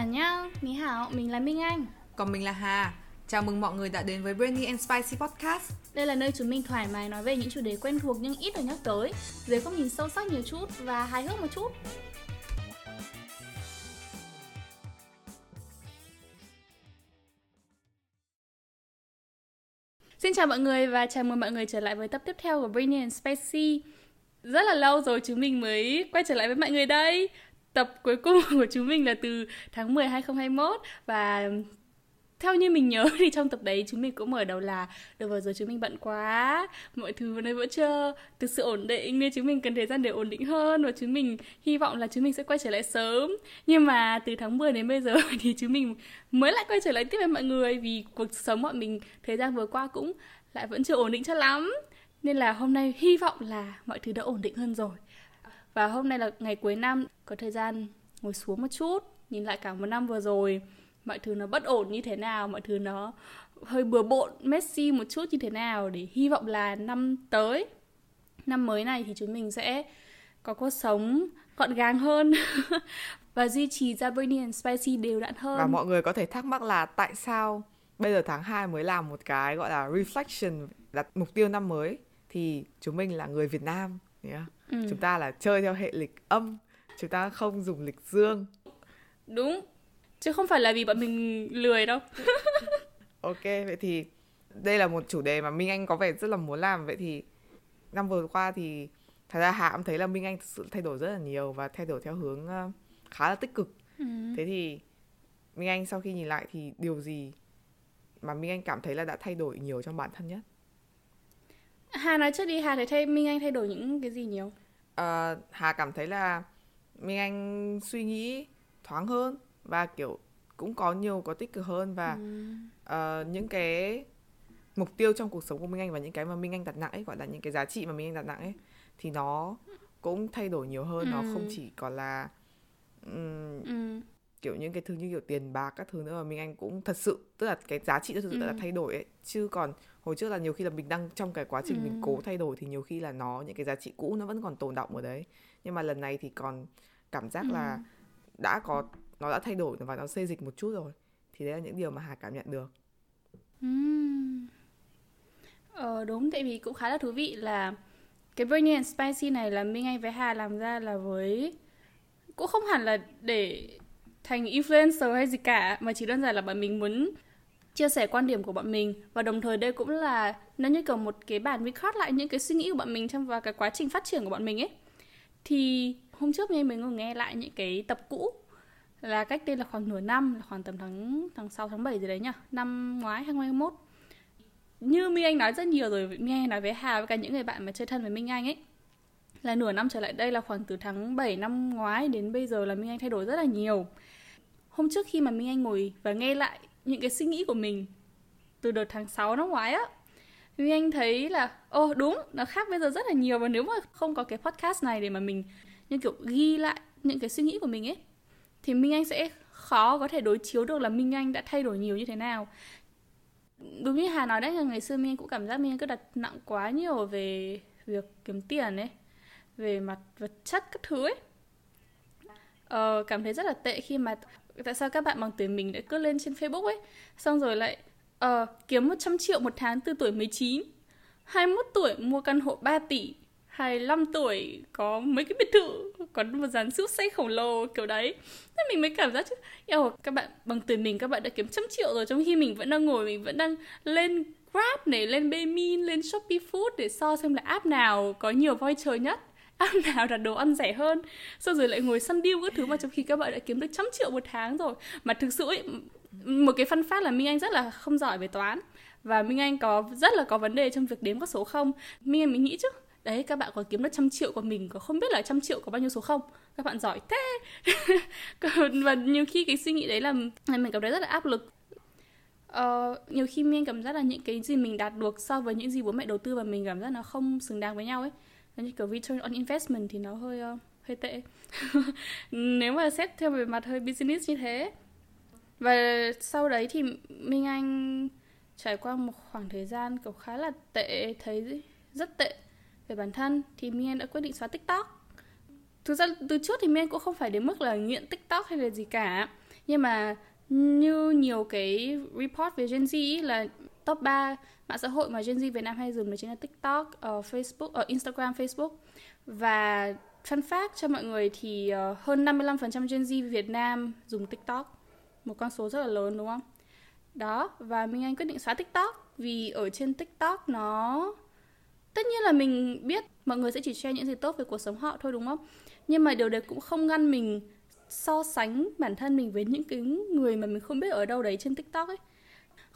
À nhá, Ní Hảo, mình là Minh Anh. Còn mình là Hà. Chào mừng mọi người đã đến với Brainy and Spicy Podcast. Đây là nơi chúng mình thoải mái nói về những chủ đề quen thuộc nhưng ít được nhắc tới Dưới góc nhìn sâu sắc nhiều chút và hài hước một chút. Xin chào mọi người và chào mừng mọi người trở lại với tập tiếp theo của Brainy and Spicy. Rất là lâu rồi chúng mình mới quay trở lại với mọi người đây Tập cuối cùng của chúng mình là từ tháng 10 2021 Và theo như mình nhớ thì trong tập đấy chúng mình cũng mở đầu là được vừa rồi, chúng mình bận quá, mọi thứ vẫn đây vẫn chưa thực sự ổn định, nên chúng mình cần thời gian để ổn định hơn và chúng mình hy vọng là chúng mình sẽ quay trở lại sớm. Nhưng mà từ tháng 10 đến bây giờ thì chúng mình mới lại quay trở lại tiếp với mọi người vì cuộc sống bọn mình thời gian vừa qua cũng lại vẫn chưa ổn định cho lắm. Nên là hôm nay hy vọng là mọi thứ đã ổn định hơn rồi và hôm nay là ngày cuối năm, có thời gian ngồi xuống một chút, nhìn lại cả một năm vừa rồi mọi thứ nó bất ổn như thế nào, mọi thứ nó hơi bừa bộn, messy một chút như thế nào để hy vọng là năm tới, năm mới này thì chúng mình sẽ có cuộc sống gọn gàng hơn và duy trì ra Brainy and Spicy đều đặn hơn Và mọi người có thể thắc mắc là tại sao bây giờ tháng 2 mới làm một cái gọi là reflection đặt mục tiêu năm mới thì chúng mình là người Việt Nam yeah ừ. chúng ta là chơi theo hệ lịch âm chúng ta không dùng lịch dương. Đúng chứ không phải là vì bọn mình lười đâu. Ok vậy thì đây là một chủ đề mà minh anh có vẻ rất là muốn làm. Vậy thì năm vừa qua thì thật ra hạ cũng thấy là minh anh thực sự thay đổi rất là nhiều và thay đổi theo hướng uh, khá là tích cực. Ừ. thế thì minh anh sau khi nhìn lại thì điều gì mà minh anh cảm thấy là đã thay đổi nhiều trong bản thân nhất? Hà nói trước đi hà thấy thay minh anh thay đổi những cái gì nhiều uh, hà cảm thấy là minh anh suy nghĩ thoáng hơn và kiểu cũng có nhiều có tích cực hơn và ừ. uh, những cái mục tiêu trong cuộc sống của Minh Anh và những cái mà Minh Anh đặt nặng ấy gọi là những cái giá trị mà Minh Anh đặt nặng ấy thì nó cũng thay đổi nhiều hơn ừ. nó không chỉ còn là um, ừ. Kiểu những cái thứ như kiểu tiền bạc các thứ nữa mà Minh Anh cũng thật sự tức là cái giá trị thật sự ừ. đã thay đổi ấy chứ còn hồi trước là nhiều khi là mình đang trong cái quá trình ừ. mình cố thay đổi thì nhiều khi là nó những cái giá trị cũ nó vẫn còn tồn động ở đấy nhưng mà lần này thì còn cảm giác ừ. là đã có nó đã thay đổi và nó xê dịch một chút rồi thì đấy là những điều mà hà cảm nhận được uhm. ờ đúng tại vì cũng khá là thú vị là cái Brainy and Spicy này là Minh Anh với Hà làm ra là với cũng không hẳn là để thành influencer hay gì cả, mà chỉ đơn giản là bọn mình muốn chia sẻ quan điểm của bọn mình. Và đồng thời đây cũng là, nó như kiểu một cái bản record lại những cái suy nghĩ của bọn mình trong và cái quá trình phát triển của bọn mình ấy. Thì hôm trước mình mình ngồi nghe lại những cái tập cũ, là cách đây là khoảng nửa năm, là khoảng tầm tháng tháng 6 tháng 7 gì đấy nhá, năm ngoái 2021 như Minh Anh nói rất nhiều rồi, Minh Anh nói với Hà với cả những người bạn mà chơi thân với Minh Anh ấy là nửa năm trở lại đây là khoảng từ tháng 7 năm ngoái đến bây giờ là Minh Anh thay đổi rất là nhiều. Hôm trước khi mà Minh Anh ngồi và nghe lại những cái suy nghĩ của mình từ đợt tháng 6 năm ngoái á Minh Anh thấy là ô oh, đúng nó khác bây giờ rất là nhiều. Và nếu mà không có cái podcast này để mà mình như kiểu ghi lại những cái suy nghĩ của mình ấy thì Minh Anh sẽ khó có thể đối chiếu được là Minh Anh đã thay đổi nhiều như thế nào. Đúng như Hà nói đấy là ngày xưa Minh Anh cũng cảm giác Minh Anh cứ đặt nặng quá nhiều về việc kiếm tiền ấy về mặt vật chất các thứ ấy. Ờ, cảm thấy rất là tệ khi mà tại sao các bạn bằng tuổi mình lại cứ lên trên Facebook ấy? Xong rồi lại uh, kiếm 100 triệu một tháng từ tuổi 19 21 tuổi mua căn hộ 3 tỷ 25 tuổi có mấy cái biệt thự có một dàn siêu xe khổng lồ kiểu đấy. Nên mình mới cảm giác chứ Eo, các bạn bằng tuổi mình các bạn đã kiếm trăm triệu rồi trong khi mình vẫn đang ngồi mình vẫn đang lên Grab này lên Baymin lên Shopee Food để so xem là app nào có nhiều voucher nhất. ăn nào đặt đồ ăn rẻ hơn. Sau rồi lại ngồi săn deal các thứ mà trong khi các bạn đã kiếm được trăm triệu một tháng rồi. Mà thực sự ấy, một cái phân phát là Minh Anh rất là không giỏi về toán. Và Minh Anh có rất là có vấn đề trong việc đếm các số không. Minh Anh mình nghĩ chứ đấy các bạn có kiếm được trăm triệu của mình có không biết là trăm triệu có bao nhiêu số không? Các bạn giỏi thế. Và nhiều khi cái suy nghĩ đấy là mình cảm thấy rất là áp lực. Ờ, nhiều khi mình cảm giác là những cái gì mình đạt được so với những gì bố mẹ đầu tư và mình cảm giác nó không xứng đáng với nhau ấy như kiểu return on investment thì nó hơi uh, hơi tệ nếu mà xét theo về mặt hơi business như thế và sau đấy thì Minh Anh trải qua một khoảng thời gian kiểu khá là tệ thấy rất tệ về bản thân thì minh anh đã quyết định xóa TikTok. Thực ra từ trước thì minh anh cũng không phải đến mức là nghiện TikTok hay là gì cả. nhưng mà như nhiều cái report về Gen Z ý, là top 3 mạng xã hội mà Gen Z Việt Nam hay dùng đó chính là TikTok, uh, Facebook, uh, Instagram, Facebook và fun fact cho mọi người thì uh, hơn 55% Gen Z Việt Nam dùng TikTok một con số rất là lớn đúng không? Đó, và Minh Anh quyết định xóa TikTok vì ở trên TikTok nó tất nhiên là mình biết mọi người sẽ chỉ share những gì tốt về cuộc sống họ thôi đúng không? Nhưng mà điều đấy cũng không ngăn mình so sánh bản thân mình với những cái người mà mình không biết ở đâu đấy trên TikTok ấy.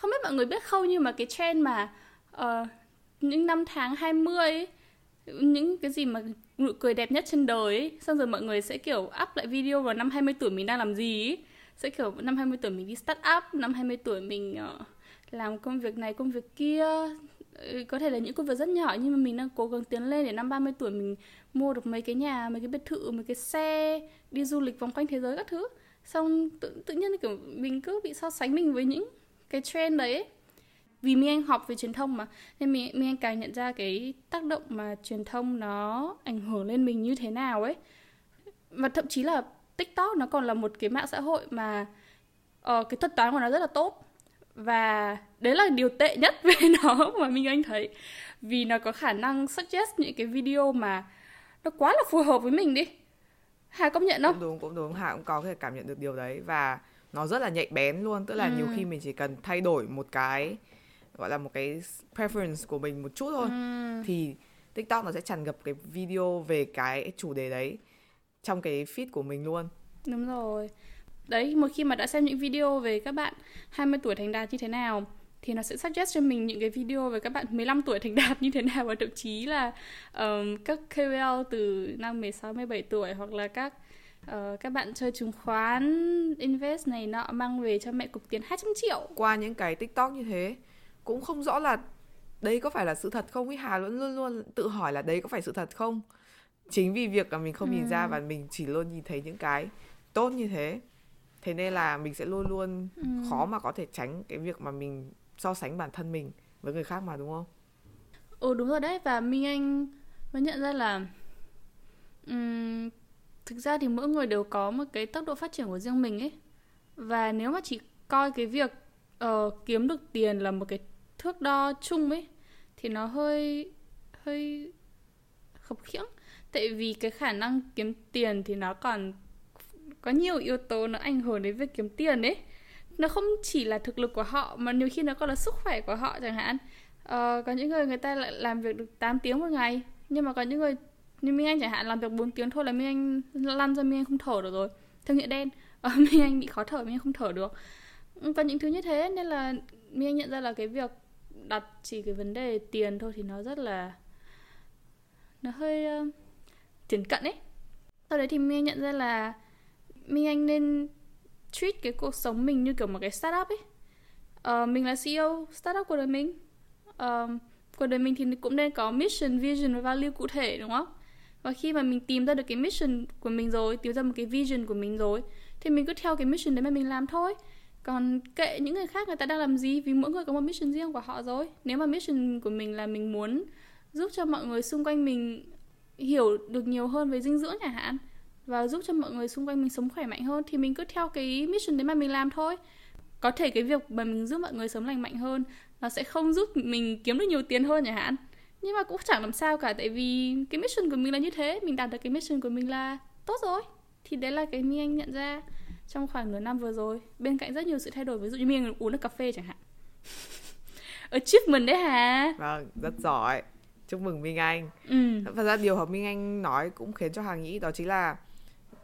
Không biết mọi người biết không nhưng mà cái trend mà uh, những năm tháng 20 ấy, những cái gì mà nụ cười đẹp nhất trên đời ấy, xong rồi mọi người sẽ kiểu up lại video vào năm 20 tuổi mình đang làm gì ấy. Sẽ kiểu năm 20 tuổi mình đi start up, năm 20 tuổi mình uh, làm công việc này công việc kia ừ, có thể là những công việc rất nhỏ nhưng mà mình đang cố gắng tiến lên để năm 30 tuổi mình mua được mấy cái nhà, mấy cái biệt thự, mấy cái xe, đi du lịch vòng quanh thế giới các thứ. Xong tự, tự nhiên kiểu mình cứ bị so sánh mình với những cái trend đấy. Vì mình anh học về truyền thông mà nên mình mình anh càng nhận ra cái tác động mà truyền thông nó ảnh hưởng lên mình như thế nào ấy. Và thậm chí là TikTok nó còn là một cái mạng xã hội mà uh, cái thuật toán của nó rất là tốt và đấy là điều tệ nhất về nó mà mình anh thấy vì nó có khả năng suggest những cái video mà nó quá là phù hợp với mình đi Hà công nhận không? Cũng đúng, cũng đúng. Hà cũng có thể cảm nhận được điều đấy và nó rất là nhạy bén luôn. Tức là ừ. nhiều khi mình chỉ cần thay đổi một cái gọi là một cái preference của mình một chút thôi ừ. thì TikTok nó sẽ tràn ngập cái video về cái chủ đề đấy trong cái feed của mình luôn. Đúng rồi đấy một khi mà đã xem những video về các bạn 20 tuổi thành đạt như thế nào thì nó sẽ suggest cho mình những cái video về các bạn 15 tuổi thành đạt như thế nào và thậm chí là um, các KOL từ năm 16 17 tuổi hoặc là các uh, các bạn chơi chứng khoán invest này nọ mang về cho mẹ cục tiền 200 triệu. Qua những cái TikTok như thế cũng không rõ là đây có phải là sự thật không ý Hà luôn luôn luôn tự hỏi là đây có phải sự thật không? Chính vì việc là mình không ừ. nhìn ra và mình chỉ luôn nhìn thấy những cái tốt như thế. Thế nên là mình sẽ luôn luôn ừ. khó mà có thể tránh cái việc mà mình so sánh bản thân mình với người khác mà đúng không? Ừ đúng rồi đấy. Và minh anh mới nhận ra là um, thực ra thì mỗi người đều có một cái tốc độ phát triển của riêng mình ấy. Và nếu mà chỉ coi cái việc uh, kiếm được tiền là một cái thước đo chung ấy thì nó hơi hơi khập khiễng. Tại vì cái khả năng kiếm tiền thì nó còn có nhiều yếu tố nó ảnh hưởng đến việc kiếm tiền ấy. Nó không chỉ là thực lực của họ mà nhiều khi nó còn là sức khỏe của họ chẳng hạn. Ờ, có những người người ta lại làm việc được 8 tiếng một ngày nhưng mà có những người như Minh Anh chẳng hạn làm việc 4 tiếng thôi là Minh Anh lăn ra Minh Anh không thở được rồi. Thương hiệu đen ờ, Minh Anh bị khó thở Minh Anh không thở được. Và những thứ như thế nên là Minh Anh nhận ra là cái việc đặt chỉ cái vấn đề tiền thôi thì nó rất là nó hơi ờ, uh, tiền cận ấy. Sau đấy thì Minh Anh nhận ra là Minh Anh nên treat cái cuộc sống mình như kiểu một cái startup ấy. Uh, mình là CEO startup của đời mình. Uh, của đời mình thì cũng nên có mission, vision và value cụ thể đúng không? Và khi mà mình tìm ra được cái mission của mình rồi, tìm ra một cái vision của mình rồi thì mình cứ theo cái mission đấy mà mình làm thôi. Còn kệ những người khác người ta đang làm gì vì mỗi người có một mission riêng của họ rồi. Nếu mà mission của mình là mình muốn giúp cho mọi người xung quanh mình hiểu được nhiều hơn về dinh dưỡng chẳng hạn và giúp cho mọi người xung quanh mình sống khỏe mạnh hơn thì mình cứ theo cái mission đấy mà mình làm thôi có thể cái việc mà mình giúp mọi người sống lành mạnh hơn nó sẽ không giúp mình kiếm được nhiều tiền hơn chẳng hạn nhưng mà cũng chẳng làm sao cả tại vì cái mission của mình là như thế mình đạt được cái mission của mình là tốt rồi. Thì đấy là cái mi anh nhận ra trong khoảng nửa năm vừa rồi. Bên cạnh rất nhiều sự thay đổi ví dụ như mình uống được cà phê chẳng hạn. Achievement đấy hả? Vâng rất giỏi. Chúc mừng minh anh. Ừ. thật ra điều mà minh anh nói cũng khiến cho hà nghĩ đó chính là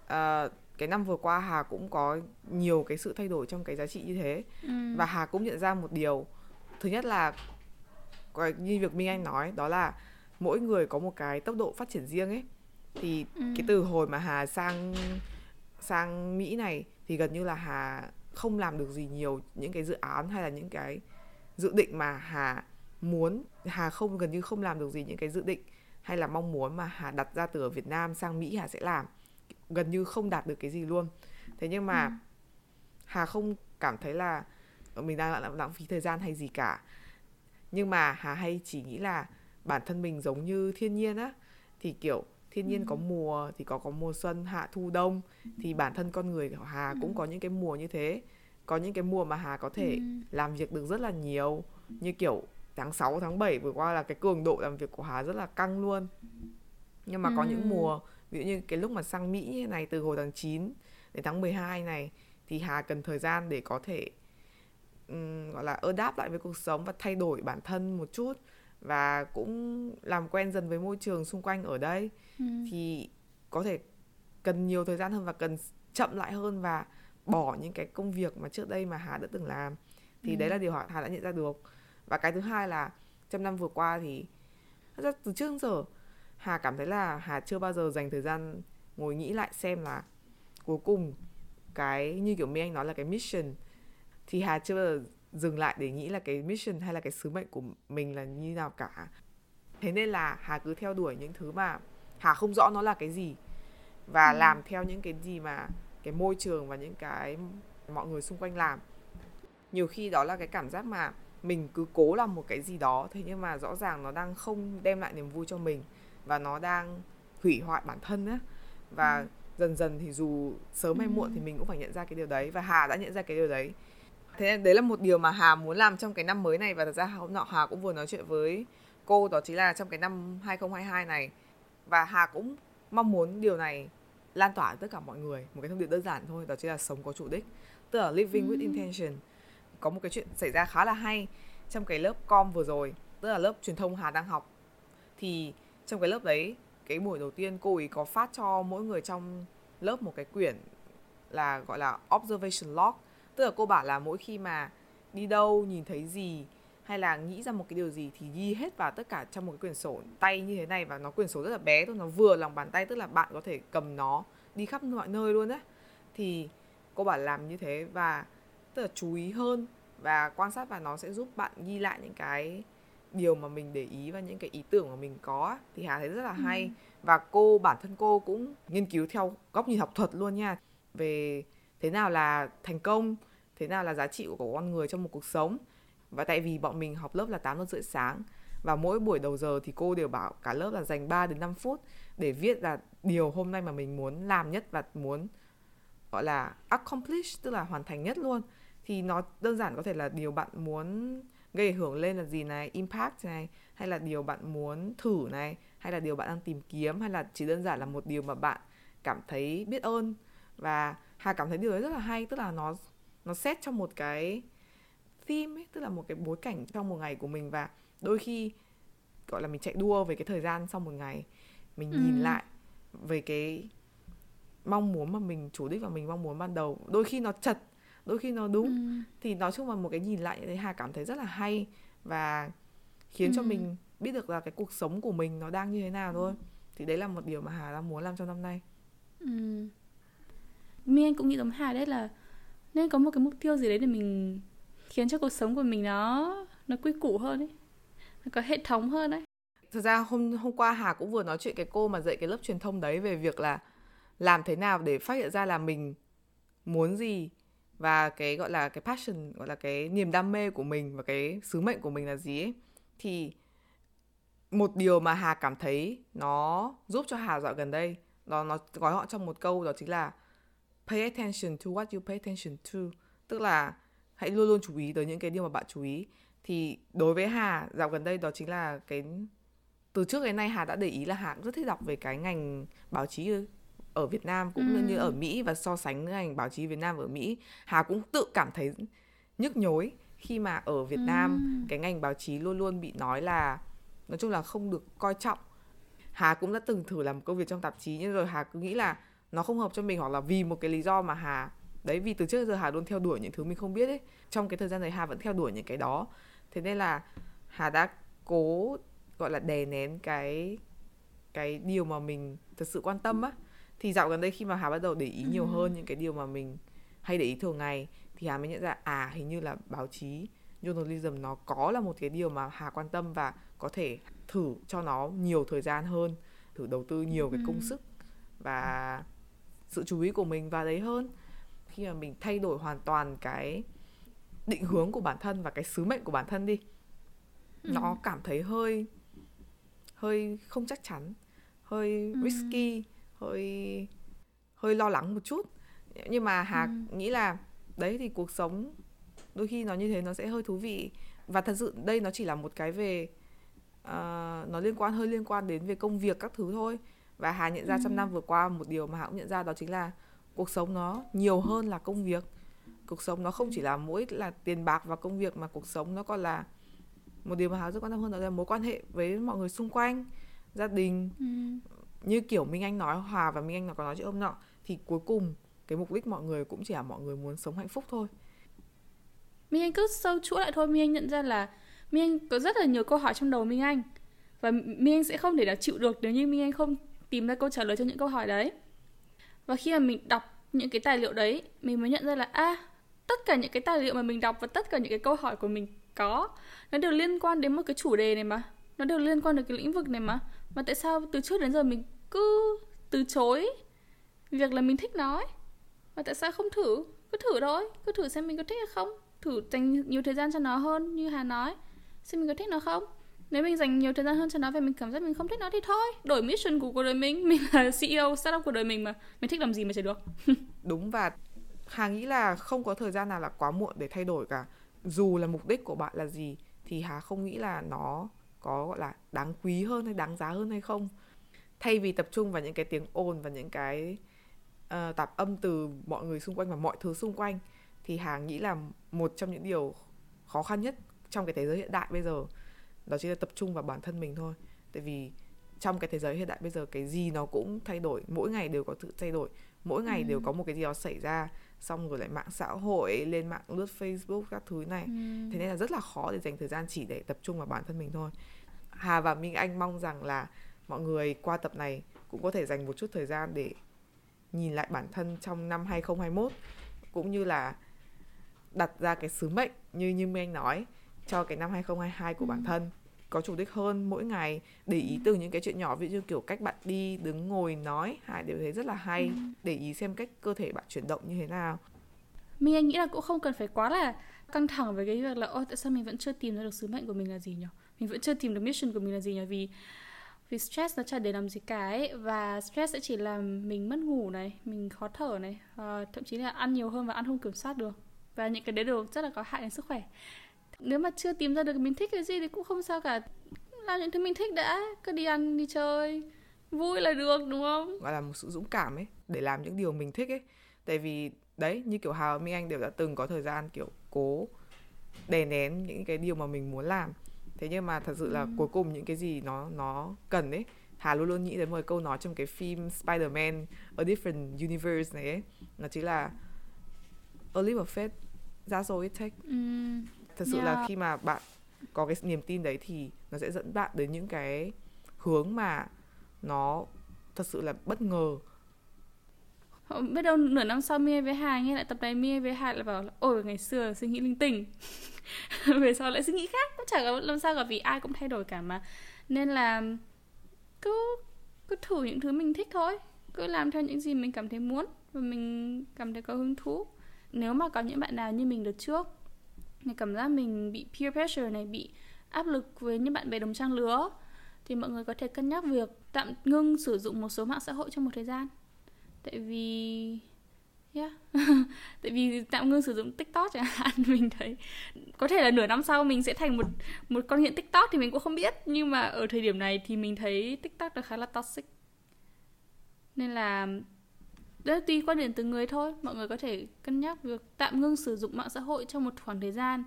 uh, cái năm vừa qua Hà cũng có nhiều cái sự thay đổi trong cái giá trị như thế. Ừ. và Hà cũng nhận ra một điều. Thứ nhất là như việc Minh Anh nói đó là mỗi người có một cái tốc độ phát triển riêng ấy. Thì ừ. cái từ hồi mà Hà sang sang Mỹ này thì gần như là Hà không làm được gì nhiều những cái dự án hay là những cái dự định mà Hà muốn. Hà không gần như không làm được gì những cái dự định hay là mong muốn mà Hà đặt ra từ ở Việt Nam sang Mỹ Hà sẽ làm. Gần như không đạt được cái gì luôn. Thế nhưng mà ừ. hà không cảm thấy là mình đang lãng, lãng phí thời gian hay gì cả nhưng mà hà hay chỉ nghĩ là bản thân mình giống như thiên nhiên á. Thì kiểu thiên nhiên có mùa thì có có mùa xuân hạ thu đông. Thì bản thân con người của Hà cũng có những cái mùa như thế. Có những cái mùa mà Hà có thể làm việc được rất là nhiều. Như kiểu tháng 6, tháng 7 vừa qua là cái cường độ làm việc của Hà rất là căng luôn. Nhưng mà có những mùa ví dụ như cái lúc mà sang Mỹ như này từ hồi tháng 9 đến tháng 12 này thì Hà cần thời gian để có thể um, gọi là adapt lại với cuộc sống và thay đổi bản thân một chút và cũng làm quen dần với môi trường xung quanh ở đây ừ. thì có thể cần nhiều thời gian hơn và cần chậm lại hơn và bỏ những cái công việc mà trước đây mà Hà đã từng làm thì ừ. đấy là điều Hà đã nhận ra được và cái thứ hai là trong năm vừa qua thì ra từ trước đến giờ Hà cảm thấy là Hà chưa bao giờ dành thời gian ngồi nghĩ lại xem là cuối cùng cái như kiểu mi anh nói là cái mission thì Hà chưa bao giờ dừng lại để nghĩ là cái mission hay là cái sứ mệnh của mình là như nào cả. Thế nên là Hà cứ theo đuổi những thứ mà Hà không rõ nó là cái gì và ừ. làm theo những cái gì mà cái môi trường và những cái mọi người xung quanh làm. Nhiều khi đó là cái cảm giác mà mình cứ cố làm một cái gì đó thế nhưng mà rõ ràng nó đang không đem lại niềm vui cho mình và nó đang hủy hoại bản thân á. Và ừ. dần dần thì dù sớm hay muộn thì mình cũng phải nhận ra cái điều đấy và Hà đã nhận ra cái điều đấy thế nên đấy là một điều mà Hà muốn làm trong cái năm mới này. Và thật ra hôm nọ Hà cũng vừa nói chuyện với cô đó chính là trong cái năm 2022 này. Và Hà cũng mong muốn điều này lan tỏa tất cả mọi người. Một cái thông điệp đơn giản thôi đó chính là sống có chủ đích. Tức là living with intention. Có một cái chuyện xảy ra khá là hay trong cái lớp com vừa rồi tức là lớp truyền thông Hà đang học. Thì trong cái lớp đấy cái buổi đầu tiên cô ấy có phát cho mỗi người trong lớp một cái quyển là gọi là observation log tức là cô bảo là mỗi khi mà đi đâu nhìn thấy gì hay là nghĩ ra một cái điều gì thì ghi hết vào tất cả trong một cái quyển sổ tay như thế này và nó quyển sổ rất là bé thôi nó vừa lòng bàn tay tức là bạn có thể cầm nó đi khắp mọi nơi luôn á. Thì cô bảo làm như thế và tức là chú ý hơn và quan sát và nó sẽ giúp bạn ghi lại những cái điều mà mình để ý và những cái ý tưởng mà mình có thì hà thấy rất là hay ừ. và cô bản thân cô cũng nghiên cứu theo góc nhìn học thuật luôn nha. Về thế nào là thành công, thế nào là giá trị của con người trong một cuộc sống? Và tại vì bọn mình học lớp là 8 giờ rưỡi sáng, và mỗi buổi đầu giờ thì cô đều bảo cả lớp là dành 3 đến 5 phút để viết là điều hôm nay mà mình muốn làm nhất và muốn, gọi là, accomplish, tức là hoàn thành nhất luôn. Thì nó đơn giản có thể là điều bạn muốn gây ảnh hưởng lên là gì này, impact này, hay là điều bạn muốn thử này, hay là điều bạn đang tìm kiếm, hay là chỉ đơn giản là một điều mà bạn cảm thấy biết ơn và hà cảm thấy điều đấy rất là hay tức là nó nó xét trong một cái theme ấy tức là một cái bối cảnh trong một ngày của mình và đôi khi gọi là mình chạy đua về cái thời gian sau một ngày mình nhìn ừ. lại về cái mong muốn mà mình chủ đích và mình mong muốn ban đầu đôi khi nó chật đôi khi nó đúng ừ. thì nói chung là một cái nhìn lại như thế hà cảm thấy rất là hay và khiến ừ. cho mình biết được là cái cuộc sống của mình nó đang như thế nào thôi thì đấy là một điều mà hà đang muốn làm trong năm nay ừ mi anh cũng nghĩ giống hà đấy, là nên có một cái mục tiêu gì đấy để mình khiến cho cuộc sống của mình nó nó quy củ hơn ấy, nó có hệ thống hơn đấy thực ra hôm hôm qua Hà cũng vừa nói chuyện cái cô mà dạy cái lớp truyền thông đấy về việc là làm thế nào để phát hiện ra là mình muốn gì và cái gọi là cái passion, gọi là cái niềm đam mê của mình và cái sứ mệnh của mình là gì ấy. Thì một điều mà Hà cảm thấy nó giúp cho Hà dạo gần đây, nó nó gói gọn trong một câu đó chính là pay attention to what you pay attention to tức là hãy luôn luôn chú ý tới những cái điều mà bạn chú ý thì đối với Hà dạo gần đây đó chính là cái từ trước đến nay Hà đã để ý là Hà cũng rất thích đọc về cái ngành báo chí ở Việt Nam cũng ừ. như ở Mỹ và so sánh ngành báo chí Việt Nam ở Mỹ Hà cũng tự cảm thấy nhức nhối khi mà ở Việt ừ. Nam cái ngành báo chí luôn luôn bị nói là nói chung là không được coi trọng Hà cũng đã từng thử làm công việc trong tạp chí nhưng rồi Hà cứ nghĩ là nó không hợp cho mình hoặc là vì một cái lý do mà Hà đấy vì từ trước đến giờ Hà luôn theo đuổi những thứ mình không biết ấy trong cái thời gian này Hà vẫn theo đuổi những cái đó thế nên là Hà đã cố gọi là đè nén cái cái điều mà mình thật sự quan tâm á thì dạo gần đây khi mà Hà bắt đầu để ý nhiều ừ. hơn những cái điều mà mình hay để ý thường ngày thì Hà mới nhận ra à hình như là báo chí journalism nó có là một cái điều mà Hà quan tâm và có thể thử cho nó nhiều thời gian hơn thử đầu tư nhiều cái công ừ. sức và sự chú ý của mình vào đấy hơn. Khi mà mình thay đổi hoàn toàn cái định hướng của bản thân và cái sứ mệnh của bản thân đi ừ. nó cảm thấy hơi hơi không chắc chắn hơi risky hơi hơi lo lắng một chút. Nhưng mà hà Ừ. nghĩ là đấy thì cuộc sống đôi khi nó như thế nó sẽ hơi thú vị. Và thật sự đây nó chỉ là một cái về ờ, nó liên quan hơi liên quan đến về công việc các thứ thôi và hà nhận ra trong Ừ. năm vừa qua một điều mà hà cũng nhận ra đó chính là cuộc sống nó nhiều hơn là công việc. Cuộc sống nó không chỉ là mỗi là tiền bạc và công việc mà cuộc sống nó còn là một điều mà hà rất quan tâm hơn đó là mối quan hệ với mọi người xung quanh gia đình. Ừ. như kiểu Minh Anh nói Hòa và Minh Anh nó có nói chuyện hôm nọ thì cuối cùng cái mục đích mọi người cũng chỉ là mọi người muốn sống hạnh phúc thôi. Minh Anh cứ sâu chuỗi lại thôi. Minh Anh nhận ra là Minh Anh có rất là nhiều câu hỏi trong đầu Minh Anh. Và Minh Anh sẽ không thể nào chịu được Nếu như Minh Anh không tìm ra câu trả lời cho những câu hỏi đấy. Và khi mà mình đọc những cái tài liệu đấy, Mình mới nhận ra là À tất cả những cái tài liệu mà mình đọc Và tất cả những cái câu hỏi của mình có, Nó đều liên quan đến một cái chủ đề này mà. Nó đều liên quan đến cái lĩnh vực này mà. Mà tại sao từ trước đến giờ mình cứ từ chối Việc là mình thích nó ấy? Mà tại sao không thử? Cứ thử thôi. Cứ thử xem mình có thích hay không. Thử dành nhiều thời gian cho nó hơn, như Hà nói. Xem mình có thích nó không nếu mình dành nhiều thời gian hơn cho nó và mình cảm giác mình không thích nó thì thôi. Đổi mission của cuộc đời mình. Mình là CEO startup của đời mình mà. Mình thích làm gì mà chả được. Đúng và Hà nghĩ là không có thời gian nào là quá muộn để thay đổi cả. Dù là mục đích của bạn là gì thì Hà không nghĩ là nó có gọi là đáng quý hơn hay đáng giá hơn hay không. Thay vì tập trung vào những cái tiếng ồn và những cái uh, tạp âm từ mọi người xung quanh và mọi thứ xung quanh thì Hà nghĩ là một trong những điều khó khăn nhất trong cái thế giới hiện đại bây giờ đó chính là tập trung vào bản thân mình thôi. Tại vì trong cái thế giới hiện đại bây giờ cái gì nó cũng thay đổi mỗi ngày đều có sự thay đổi mỗi ngày đều có một cái gì đó xảy ra xong rồi lại mạng xã hội lên mạng lướt Facebook các thứ này. Thế nên là rất là khó để dành thời gian chỉ để tập trung vào bản thân mình thôi. Hà và Minh Anh mong rằng là mọi người qua tập này cũng có thể dành một chút thời gian để nhìn lại bản thân trong năm 2021 cũng như là đặt ra cái sứ mệnh như như Minh Anh nói cho cái năm 2022 của bản thân có chủ đích hơn mỗi ngày. Để ý từ những cái chuyện nhỏ ví dụ kiểu cách bạn đi đứng ngồi nói hai đều thấy rất là hay. Để ý xem cách cơ thể bạn chuyển động như thế nào. Mình anh nghĩ là cũng không cần phải quá là căng thẳng với cái việc là ôi tại sao mình vẫn chưa tìm ra được sứ mệnh của mình là gì nhỉ? Mình vẫn chưa tìm được mission của mình là gì nhỉ? Vì vì stress nó chả để làm gì cả ấy. Và stress sẽ chỉ làm mình mất ngủ này mình khó thở này và thậm chí là ăn nhiều hơn và ăn không kiểm soát được. Và những cái đấy đều rất là có hại đến sức khỏe nếu mà chưa tìm ra được mình thích cái gì thì cũng không sao cả. Làm những thứ mình thích đã cứ đi ăn đi chơi. Vui là được đúng không? Gọi là một sự dũng cảm ấy để làm những điều mình thích ấy. Tại vì đấy như kiểu Hà và Minh Anh đều đã từng có thời gian kiểu cố đè nén những cái điều mà mình muốn làm. Thế nhưng mà thật sự là cuối cùng những cái gì nó nó cần ấy Hà luôn luôn nghĩ đến một câu nói trong cái phim Spider-Man A Different Universe này ấy. Nó chính là A leap of faith that's all it takes. Ừm, thật sự là Yeah. khi mà bạn có cái niềm tin đấy thì nó sẽ dẫn bạn đến những cái hướng mà nó thật sự là bất ngờ. Họ biết đâu nửa năm sau Mia với Hà nghe lại tập này Mia với Hà lại bảo là ôi ngày xưa suy nghĩ linh tinh. Về sau lại suy nghĩ khác cũng chẳng có làm sao cả vì ai cũng thay đổi cả mà. Nên là cứ cứ thử những thứ mình thích thôi cứ làm theo những gì mình cảm thấy muốn và mình cảm thấy có hứng thú. Nếu mà có những bạn nào như mình đợt trước thì cảm giác mình bị peer pressure này, bị áp lực với những bạn bè đồng trang lứa. Thì mọi người có thể cân nhắc việc tạm ngưng sử dụng một số mạng xã hội trong một thời gian. Tại vì, yeah, tại vì tạm ngưng sử dụng tiktok chẳng hạn, mình thấy có thể là nửa năm sau mình sẽ thành một một con nghiện tiktok thì mình cũng không biết. Nhưng mà ở thời điểm này thì mình thấy tiktok là khá là toxic. Nên là đó là tùy quan điểm từ người thôi. Mọi người có thể cân nhắc việc tạm ngưng sử dụng mạng xã hội trong một khoảng thời gian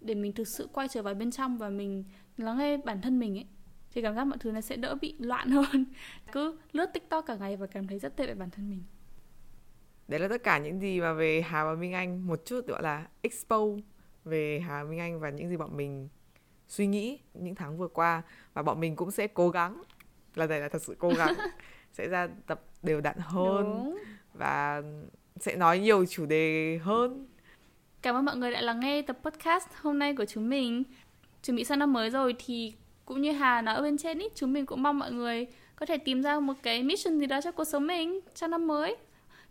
để mình thực sự quay trở vào bên trong và mình lắng nghe bản thân mình ấy thì cảm giác mọi thứ nó sẽ đỡ bị loạn hơn. Cứ lướt tiktok cả ngày và cảm thấy rất tệ về bản thân mình. Đấy là tất cả những gì mà về Hà và Minh Anh một chút gọi là expo về Hà Minh Anh và những gì bọn mình suy nghĩ những tháng vừa qua. Và bọn mình cũng sẽ cố gắng. Là này là thật sự cố gắng sẽ ra tập đều đặn hơn Đúng. và sẽ nói nhiều chủ đề hơn Cảm ơn mọi người đã lắng nghe tập podcast hôm nay của chúng mình. Chuẩn bị sang năm mới rồi thì cũng như Hà nói ở bên trên ý, chúng mình cũng mong mọi người có thể tìm ra một cái mission gì đó cho cuộc sống mình trong năm mới.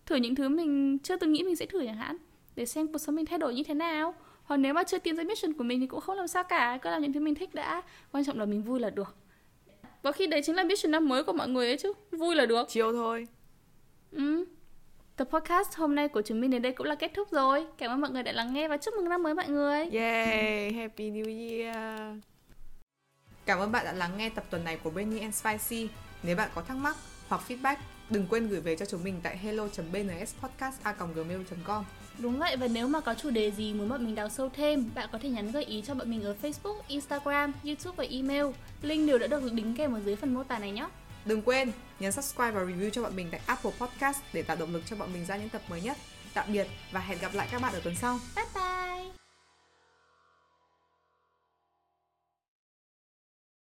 Thử những thứ mình chưa từng nghĩ mình sẽ thử chẳng hạn, để xem cuộc sống mình thay đổi như thế nào. Hoặc nếu mà chưa tìm ra mission của mình thì cũng không làm sao cả, cứ làm những thứ mình thích đã. Quan trọng là mình vui là được. Có khi đấy chính là mission năm mới của mọi người ấy chứ. Vui là được. chiêu thôi Ừ. Tập podcast hôm nay của chúng mình đến đây cũng là kết thúc rồi. Cảm ơn mọi người đã lắng nghe và chúc mừng năm mới mọi người. Yay, Happy New Year Cảm ơn bạn đã lắng nghe tập tuần này của Benny and Spicy Nếu bạn có thắc mắc hoặc feedback Đừng quên gửi về cho chúng mình tại hello.bnspodcast.gmail.com Đúng vậy và nếu mà có chủ đề gì muốn bọn mình đào sâu thêm, bạn có thể nhắn gợi ý cho bọn mình ở Facebook, Instagram, YouTube và email. Link đều đã được đính kèm ở dưới phần mô tả này nhé. Đừng quên nhấn subscribe và review cho bọn mình tại Apple Podcast để tạo động lực cho bọn mình ra những tập mới nhất. Tạm biệt và hẹn gặp lại các bạn ở tuần sau. Bye